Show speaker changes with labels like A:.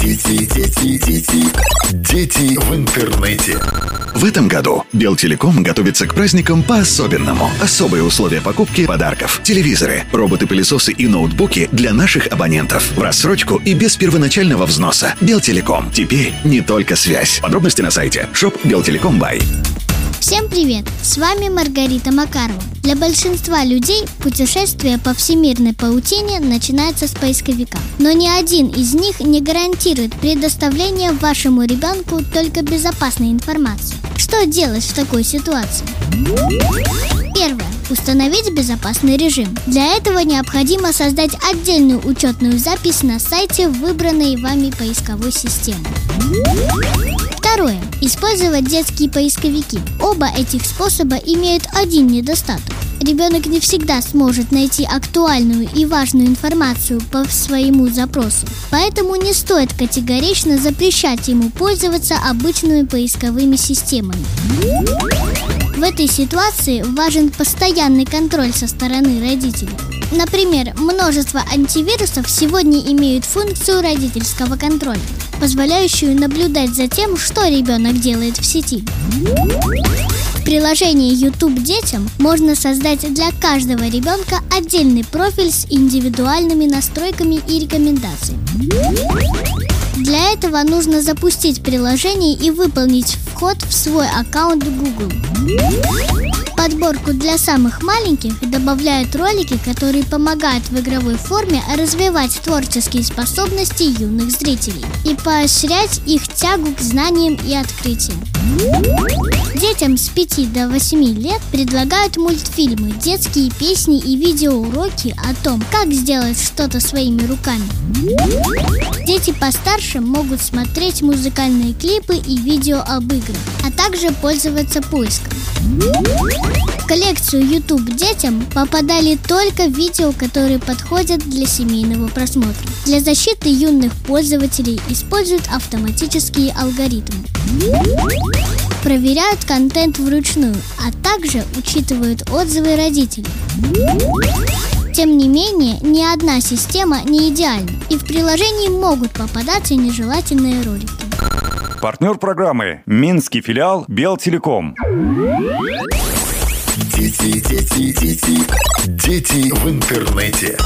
A: Дети, дети, дети, дети в интернете. В этом году Белтелеком готовится к праздникам по-особенному. Особые условия покупки подарков. Телевизоры, роботы-пылесосы и ноутбуки для наших абонентов. В рассрочку и без первоначального взноса. Белтелеком. Теперь не только связь. Подробности на сайте shop Белтелеком Бай.
B: Всем привет! С вами Маргарита Макарова. Для большинства людей путешествие по всемирной паутине начинается с поисковика. Но ни один из них не гарантирует предоставление вашему ребенку только безопасной информации. Что делать в такой ситуации? Первое. Установить безопасный режим. Для этого необходимо создать отдельную учетную запись на сайте выбранной вами поисковой системы. Второе. Использовать детские поисковики. Оба этих способа имеют один недостаток. Ребенок не всегда сможет найти актуальную и важную информацию по своему запросу. Поэтому не стоит категорично запрещать ему пользоваться обычными поисковыми системами. В этой ситуации важен постоянный контроль со стороны родителей. Например, множество антивирусов сегодня имеют функцию родительского контроля, позволяющую наблюдать за тем, что ребенок делает в сети. В приложении YouTube детям можно создать для каждого ребенка отдельный профиль с индивидуальными настройками и рекомендациями. Для этого нужно запустить приложение и выполнить вход в свой аккаунт Google подборку для самых маленьких добавляют ролики, которые помогают в игровой форме развивать творческие способности юных зрителей и поощрять их тягу к знаниям и открытиям. Детям с 5 до 8 лет предлагают мультфильмы, детские песни и видеоуроки о том, как сделать что-то своими руками. Дети постарше могут смотреть музыкальные клипы и видео об играх, а также пользоваться поиском. В коллекцию YouTube детям попадали только видео, которые подходят для семейного просмотра. Для защиты юных пользователей используют автоматические алгоритмы. Проверяют контент вручную, а также учитывают отзывы родителей. Тем не менее, ни одна система не идеальна, и в приложении могут попадаться нежелательные ролики.
C: Партнер программы Минский филиал Белтелеком.
A: Дети, дети, дети, дети в интернете.